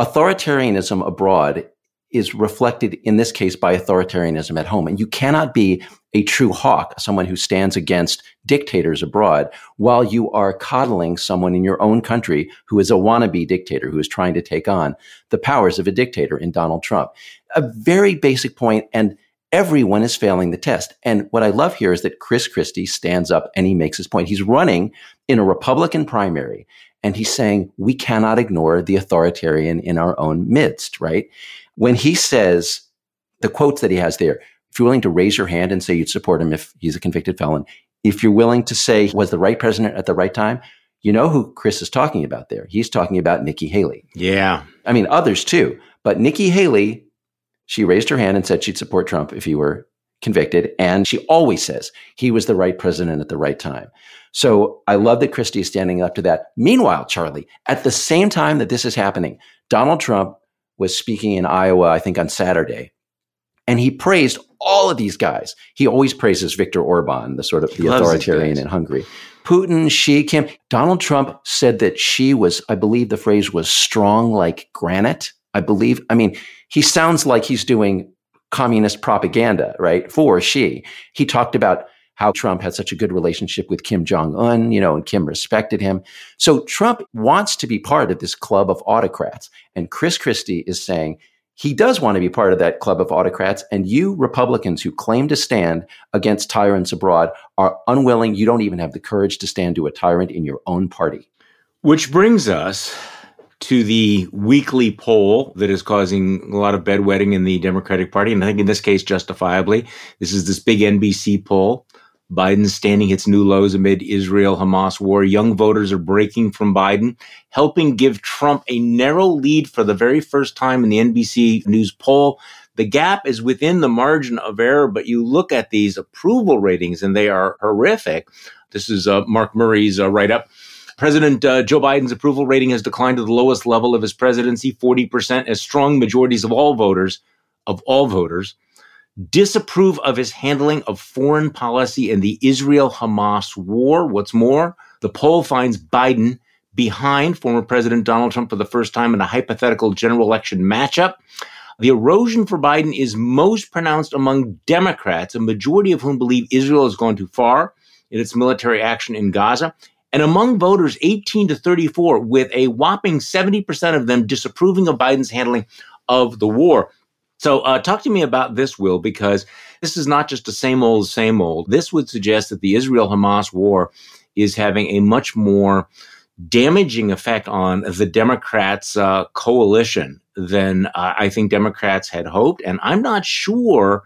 authoritarianism abroad is reflected in this case by authoritarianism at home. And you cannot be a true hawk, someone who stands against dictators abroad, while you are coddling someone in your own country who is a wannabe dictator who is trying to take on the powers of a dictator in Donald Trump. A very basic point, and everyone is failing the test. And what I love here is that Chris Christie stands up and he makes his point. He's running in a Republican primary, and he's saying we cannot ignore the authoritarian in our own midst, right? When he says, the quotes that he has there, if you're willing to raise your hand and say you'd support him if he's a convicted felon, if you're willing to say was the right president at the right time, you know who Chris is talking about there. He's talking about Nikki Haley. Yeah. I mean, others too. But Nikki Haley, she raised her hand and said she'd support Trump if he were convicted. And she always says he was the right president at the right time. So I love that Christie is standing up to that. Meanwhile, Charlie, at the same time that this is happening, Donald Trump was speaking in Iowa, I think on Saturday, and he praised all of these guys. He always praises Viktor Orban, the sort of the authoritarian in Hungary. Putin, Xi, Kim. Donald Trump said that she was, I believe the phrase was strong like granite. I believe, I mean, he sounds like he's doing communist propaganda, right? For Xi. He talked about how Trump had such a good relationship with Kim Jong un, you know, and Kim respected him. So Trump wants to be part of this club of autocrats. And Chris Christie is saying he does want to be part of that club of autocrats. And you Republicans who claim to stand against tyrants abroad are unwilling. You don't even have the courage to stand to a tyrant in your own party. Which brings us to the weekly poll that is causing a lot of bedwetting in the Democratic Party. And I think in this case, justifiably, this is this big NBC poll Biden standing hits new lows amid Israel Hamas war. Young voters are breaking from Biden, helping give Trump a narrow lead for the very first time in the NBC News poll. The gap is within the margin of error, but you look at these approval ratings and they are horrific. This is uh, Mark Murray's uh, write up. President uh, Joe Biden's approval rating has declined to the lowest level of his presidency, 40%, as strong majorities of all voters, of all voters, disapprove of his handling of foreign policy and the Israel Hamas war. What's more, the poll finds Biden behind former President Donald Trump for the first time in a hypothetical general election matchup. The erosion for Biden is most pronounced among Democrats, a majority of whom believe Israel has gone too far in its military action in Gaza. And among voters 18 to 34, with a whopping 70% of them disapproving of Biden's handling of the war. So, uh, talk to me about this, Will, because this is not just the same old, same old. This would suggest that the Israel Hamas war is having a much more damaging effect on the Democrats' uh, coalition than uh, I think Democrats had hoped. And I'm not sure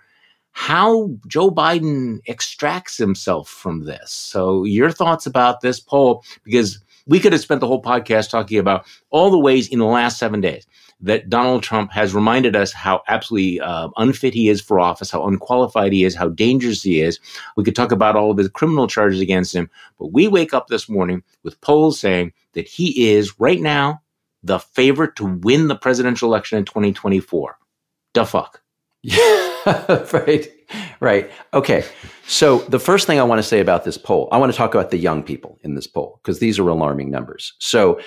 how Joe Biden extracts himself from this. So, your thoughts about this poll, because we could have spent the whole podcast talking about all the ways in the last seven days that Donald Trump has reminded us how absolutely uh, unfit he is for office, how unqualified he is, how dangerous he is. We could talk about all of the criminal charges against him, but we wake up this morning with polls saying that he is right now the favorite to win the presidential election in 2024. The fuck. Yeah, right. Right. Okay. So the first thing I want to say about this poll, I want to talk about the young people in this poll because these are alarming numbers. So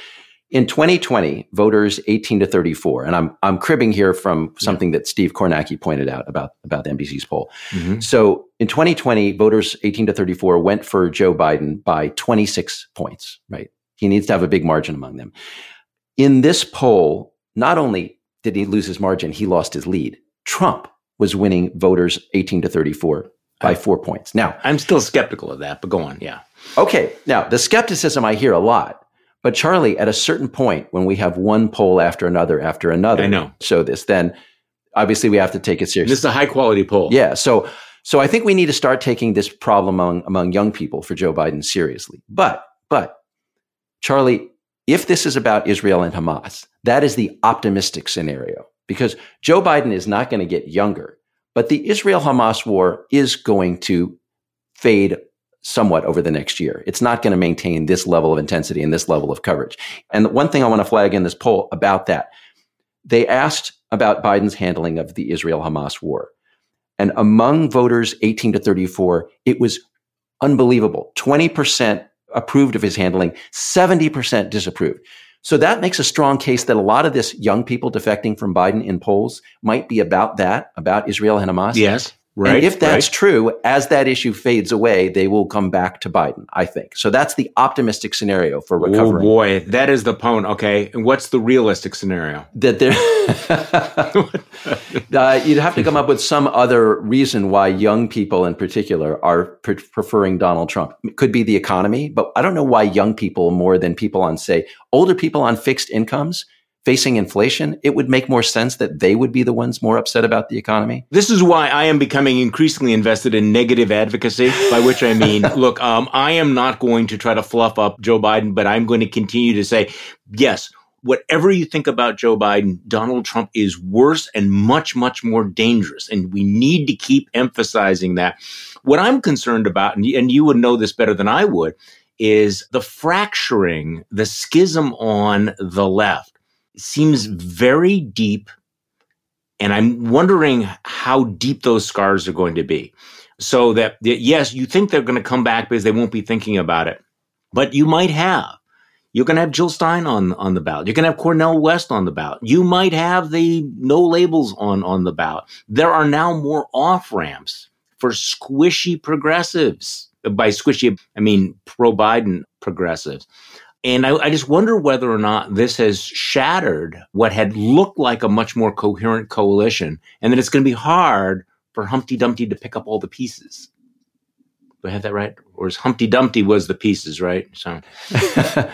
in 2020, voters 18 to 34, and I'm I'm cribbing here from something that Steve Kornacki pointed out about about the NBC's poll. Mm-hmm. So in 2020, voters 18 to 34 went for Joe Biden by 26 points. Right, he needs to have a big margin among them. In this poll, not only did he lose his margin, he lost his lead. Trump was winning voters 18 to 34 by four points. Now, I'm still skeptical of that, but go on. Yeah. Okay. Now, the skepticism I hear a lot but Charlie, at a certain point, when we have one poll after another after another, I know. So this, then obviously we have to take it seriously. This is a high quality poll. Yeah. So so I think we need to start taking this problem among among young people for Joe Biden seriously. But but Charlie, if this is about Israel and Hamas, that is the optimistic scenario because Joe Biden is not going to get younger, but the Israel Hamas war is going to fade somewhat over the next year. It's not going to maintain this level of intensity and this level of coverage. And one thing I want to flag in this poll about that, they asked about Biden's handling of the Israel Hamas war. And among voters 18 to 34, it was unbelievable. 20% approved of his handling, 70% disapproved. So that makes a strong case that a lot of this young people defecting from Biden in polls might be about that, about Israel and Hamas. Yes. Right. And if that's right. true, as that issue fades away, they will come back to Biden, I think. So that's the optimistic scenario for recovery. Oh boy, that is the pone. Okay. And what's the realistic scenario? That there, uh, you'd have to come up with some other reason why young people in particular are pre- preferring Donald Trump. It could be the economy, but I don't know why young people more than people on, say, older people on fixed incomes facing inflation, it would make more sense that they would be the ones more upset about the economy. This is why I am becoming increasingly invested in negative advocacy, by which I mean, look, um, I am not going to try to fluff up Joe Biden, but I'm going to continue to say, yes, whatever you think about Joe Biden, Donald Trump is worse and much, much more dangerous. And we need to keep emphasizing that. What I'm concerned about, and you would know this better than I would, is the fracturing, the schism on the left seems very deep. And I'm wondering how deep those scars are going to be. So that, yes, you think they're going to come back because they won't be thinking about it, but you might have you're going to have Jill Stein on, on the ballot. You're going to have Cornel West on the ballot. You might have the no labels on, on the ballot. There are now more off ramps for squishy progressives. By squishy, I mean pro Biden progressives. And I, I, just wonder whether or not this has shattered what had looked like a much more coherent coalition, and that it's going to be hard for Humpty Dumpty to pick up all the pieces. Do I have that right? Or is Humpty Dumpty was the pieces, right? So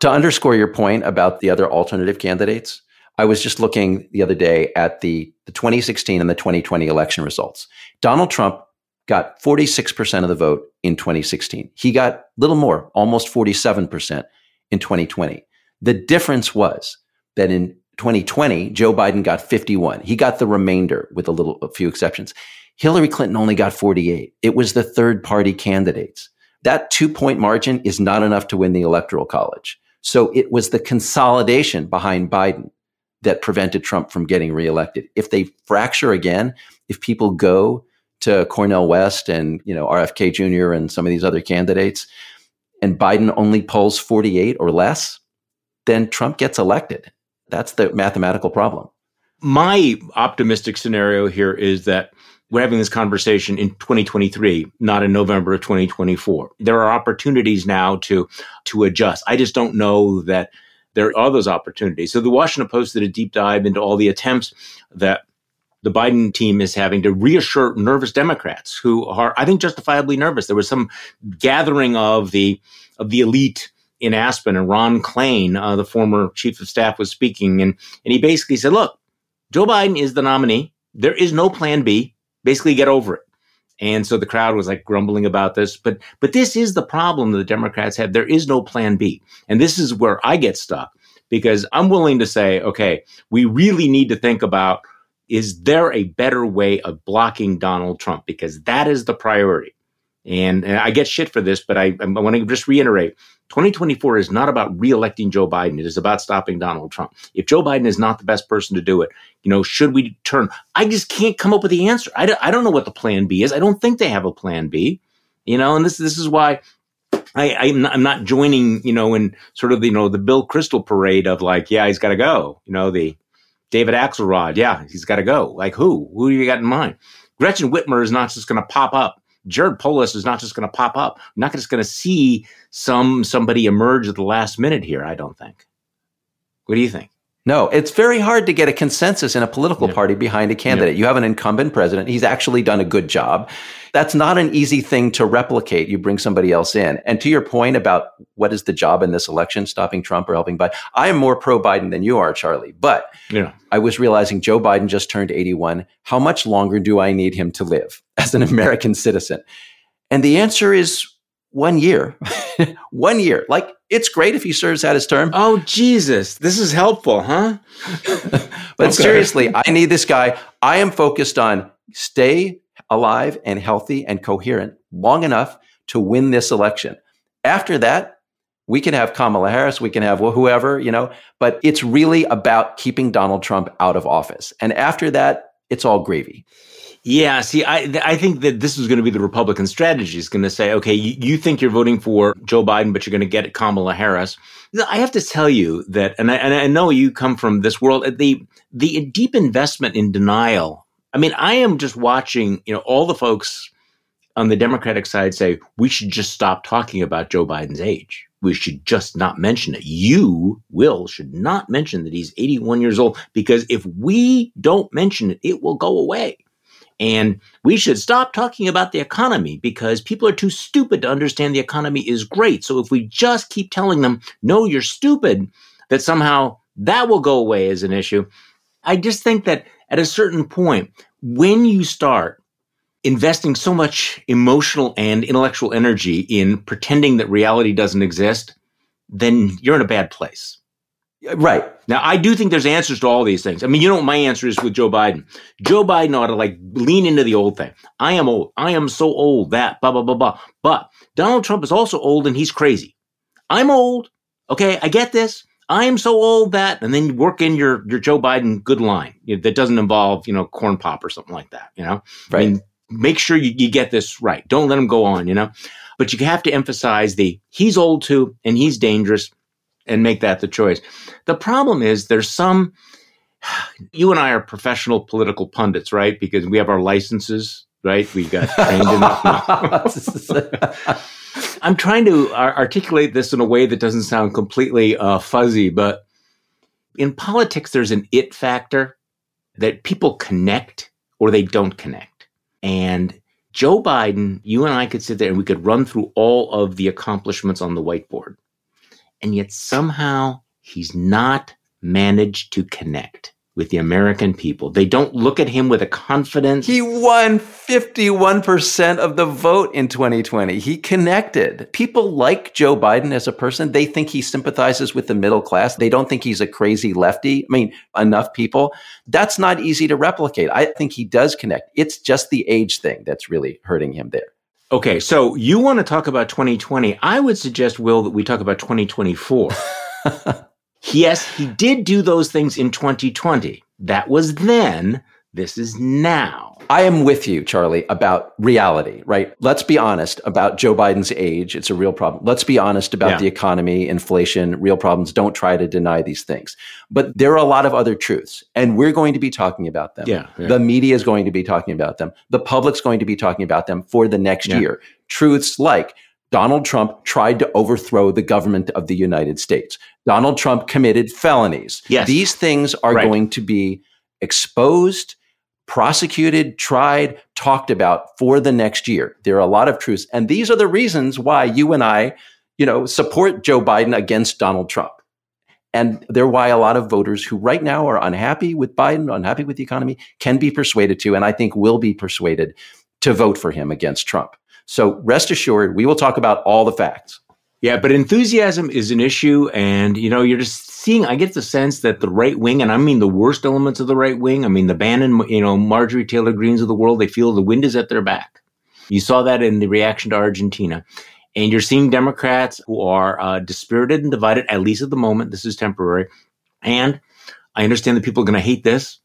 To underscore your point about the other alternative candidates, I was just looking the other day at the, the 2016 and the 2020 election results. Donald Trump got 46% of the vote in 2016. He got little more, almost 47% in 2020. The difference was that in 2020, Joe Biden got 51. He got the remainder with a little, a few exceptions. Hillary Clinton only got 48. It was the third party candidates. That two point margin is not enough to win the electoral college. So it was the consolidation behind Biden that prevented Trump from getting reelected. If they fracture again, if people go to Cornel West and, you know, RFK Jr. and some of these other candidates, and Biden only polls 48 or less, then Trump gets elected. That's the mathematical problem. My optimistic scenario here is that we're having this conversation in 2023, not in November of 2024. There are opportunities now to to adjust. I just don't know that there are those opportunities. So the Washington Post did a deep dive into all the attempts that the Biden team is having to reassure nervous Democrats who are, I think, justifiably nervous. There was some gathering of the of the elite in Aspen, and Ron Klain, uh, the former chief of staff, was speaking, and and he basically said, "Look, Joe Biden is the nominee. There is no Plan B basically get over it. And so the crowd was like grumbling about this, but but this is the problem that the Democrats have. There is no plan B. And this is where I get stuck because I'm willing to say, okay, we really need to think about is there a better way of blocking Donald Trump because that is the priority. And, and I get shit for this, but I, I want to just reiterate 2024 is not about reelecting Joe Biden. It is about stopping Donald Trump. If Joe Biden is not the best person to do it, you know, should we turn? I just can't come up with the answer. I don't, I don't know what the plan B is. I don't think they have a plan B, you know, and this, this is why I, I'm not, I'm not joining, you know, in sort of, you know, the Bill Kristol parade of like, yeah, he's got to go. You know, the David Axelrod, yeah, he's got to go. Like who? Who do you got in mind? Gretchen Whitmer is not just going to pop up Jared Polis is not just going to pop up. I'm not just going to see some somebody emerge at the last minute here. I don't think. What do you think? No, it's very hard to get a consensus in a political yeah. party behind a candidate. Yeah. You have an incumbent president. He's actually done a good job. That's not an easy thing to replicate. You bring somebody else in. And to your point about what is the job in this election, stopping Trump or helping Biden, I am more pro Biden than you are, Charlie. But yeah. I was realizing Joe Biden just turned 81. How much longer do I need him to live as an American citizen? And the answer is one year. one year. Like it's great if he serves out his term. Oh Jesus, this is helpful, huh? but okay. seriously, I need this guy. I am focused on stay alive and healthy and coherent long enough to win this election. After that, we can have Kamala Harris, we can have well, whoever, you know, but it's really about keeping Donald Trump out of office. And after that, it's all gravy. Yeah, see, I I think that this is going to be the Republican strategy. Is going to say, okay, you, you, think you're voting for Joe Biden, but you're going to get Kamala Harris. I have to tell you that, and I, and I know you come from this world. Uh, the the deep investment in denial. I mean, I am just watching. You know, all the folks on the Democratic side say we should just stop talking about Joe Biden's age. We should just not mention it. You, Will, should not mention that he's 81 years old because if we don't mention it, it will go away. And we should stop talking about the economy because people are too stupid to understand the economy is great. So if we just keep telling them, no, you're stupid, that somehow that will go away as an issue. I just think that at a certain point, when you start investing so much emotional and intellectual energy in pretending that reality doesn't exist, then you're in a bad place. Right. Now, I do think there's answers to all these things. I mean, you know what my answer is with Joe Biden? Joe Biden ought to like lean into the old thing. I am old. I am so old that blah, blah, blah, blah. But Donald Trump is also old and he's crazy. I'm old. Okay. I get this. I am so old that, and then you work in your, your Joe Biden good line you know, that doesn't involve, you know, corn pop or something like that, you know? Right. I mean, make sure you, you get this right. Don't let him go on, you know? But you have to emphasize the he's old too and he's dangerous and make that the choice. The problem is there's some, you and I are professional political pundits, right? Because we have our licenses, right? We got trained enough. I'm trying to articulate this in a way that doesn't sound completely uh, fuzzy, but in politics, there's an it factor that people connect or they don't connect. And Joe Biden, you and I could sit there and we could run through all of the accomplishments on the whiteboard. And yet somehow he's not managed to connect with the American people. They don't look at him with a confidence. He won 51% of the vote in 2020. He connected. People like Joe Biden as a person. They think he sympathizes with the middle class. They don't think he's a crazy lefty. I mean, enough people. That's not easy to replicate. I think he does connect. It's just the age thing that's really hurting him there. Okay, so you want to talk about 2020. I would suggest, Will, that we talk about 2024. yes, he did do those things in 2020. That was then. This is now. I am with you, Charlie, about reality, right? Let's be honest about Joe Biden's age. It's a real problem. Let's be honest about yeah. the economy, inflation, real problems. Don't try to deny these things. But there are a lot of other truths, and we're going to be talking about them. Yeah, yeah. The media is going to be talking about them. The public's going to be talking about them for the next yeah. year. Truths like Donald Trump tried to overthrow the government of the United States. Donald Trump committed felonies. Yes. These things are right. going to be exposed, prosecuted, tried, talked about for the next year. There are a lot of truths. And these are the reasons why you and I, you know, support Joe Biden against Donald Trump. And they're why a lot of voters who right now are unhappy with Biden, unhappy with the economy, can be persuaded to, and I think will be persuaded to vote for him against Trump. So rest assured, we will talk about all the facts. Yeah, but enthusiasm is an issue. And, you know, you're just seeing, I get the sense that the right wing, and I mean the worst elements of the right wing, I mean the Bannon, you know, Marjorie Taylor Greenes of the world, they feel the wind is at their back. You saw that in the reaction to Argentina. And you're seeing Democrats who are uh, dispirited and divided, at least at the moment. This is temporary. And I understand that people are going to hate this,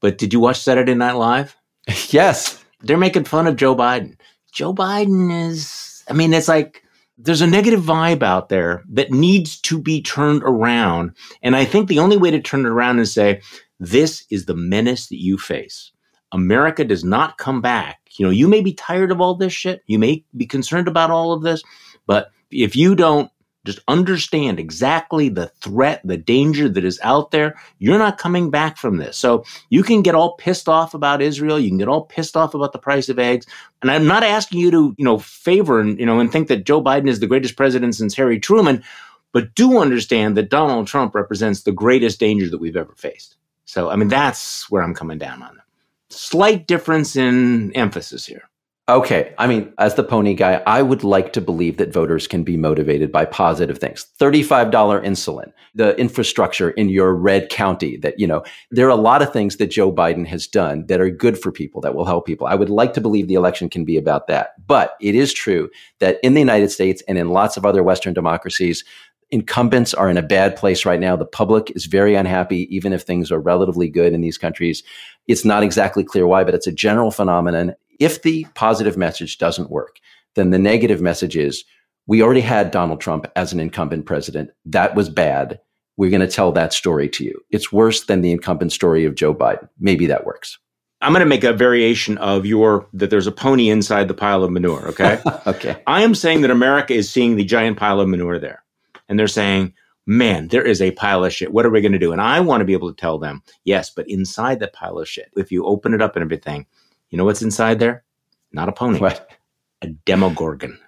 but did you watch Saturday Night Live? yes. They're making fun of Joe Biden. Joe Biden is, I mean, it's like there's a negative vibe out there that needs to be turned around. And I think the only way to turn it around is say, this is the menace that you face. America does not come back. You know, you may be tired of all this shit. You may be concerned about all of this, but if you don't just understand exactly the threat, the danger that is out there. You're not coming back from this. So you can get all pissed off about Israel. You can get all pissed off about the price of eggs. And I'm not asking you to, you know, favor and, you know, and think that Joe Biden is the greatest president since Harry Truman, but do understand that Donald Trump represents the greatest danger that we've ever faced. So, I mean, that's where I'm coming down on them. Slight difference in emphasis here. Okay. I mean, as the pony guy, I would like to believe that voters can be motivated by positive things. $35 insulin, the infrastructure in your red county that, you know, there are a lot of things that Joe Biden has done that are good for people, that will help people. I would like to believe the election can be about that. But it is true that in the United States and in lots of other Western democracies, incumbents are in a bad place right now. The public is very unhappy, even if things are relatively good in these countries. It's not exactly clear why, but it's a general phenomenon. If the positive message doesn't work, then the negative message is we already had Donald Trump as an incumbent president. That was bad. We're going to tell that story to you. It's worse than the incumbent story of Joe Biden. Maybe that works. I'm going to make a variation of your that there's a pony inside the pile of manure. Okay. okay. I am saying that America is seeing the giant pile of manure there. And they're saying, man, there is a pile of shit. What are we going to do? And I want to be able to tell them, yes, but inside that pile of shit, if you open it up and everything, you know what's inside there? Not a pony. What? A demogorgon.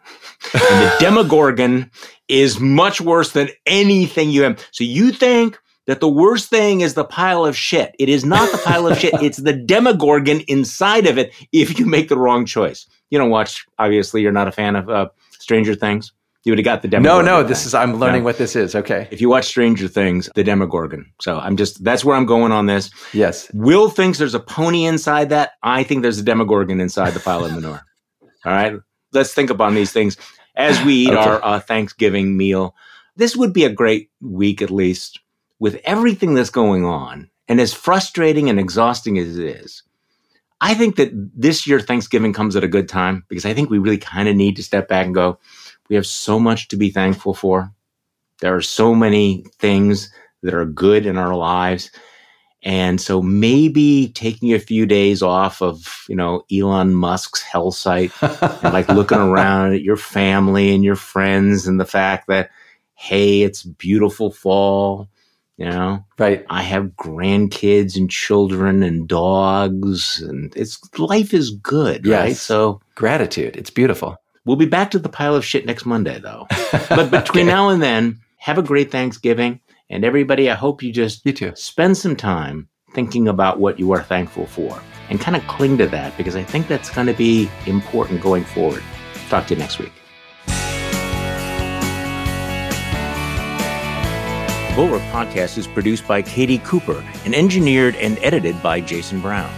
and the demogorgon is much worse than anything you have. So you think that the worst thing is the pile of shit. It is not the pile of shit. It's the demogorgon inside of it if you make the wrong choice. You don't watch, obviously, you're not a fan of uh, Stranger Things. You would have got the demo. No, no, this is I'm learning what this is. Okay. If you watch Stranger Things, the Demogorgon. So I'm just that's where I'm going on this. Yes. Will thinks there's a pony inside that. I think there's a Demogorgon inside the pile of manure. All right, let's think upon these things as we eat Okay. our uh, Thanksgiving meal. This would be a great week, at least, with everything that's going on, and as frustrating and exhausting as it is. I think that this year Thanksgiving comes at a good time because I think we really kind of need to step back and go. We have so much to be thankful for. There are so many things that are good in our lives. And so maybe taking a few days off of, you know, Elon Musk's hell site and like looking around at your family and your friends and the fact that, hey, it's beautiful fall, you know, Right. I have grandkids and children and dogs and it's life is good, right? So Gratitude. It's beautiful. We'll be back to the pile of shit next Monday though. But between now and then, have a great Thanksgiving. And everybody, I hope you just You too. spend some time thinking about what you are thankful for and kind of cling to that because I think that's going to be important going forward. Talk to you next week. Bulwark Podcast is produced by Katie Cooper and engineered and edited by Jason Brown.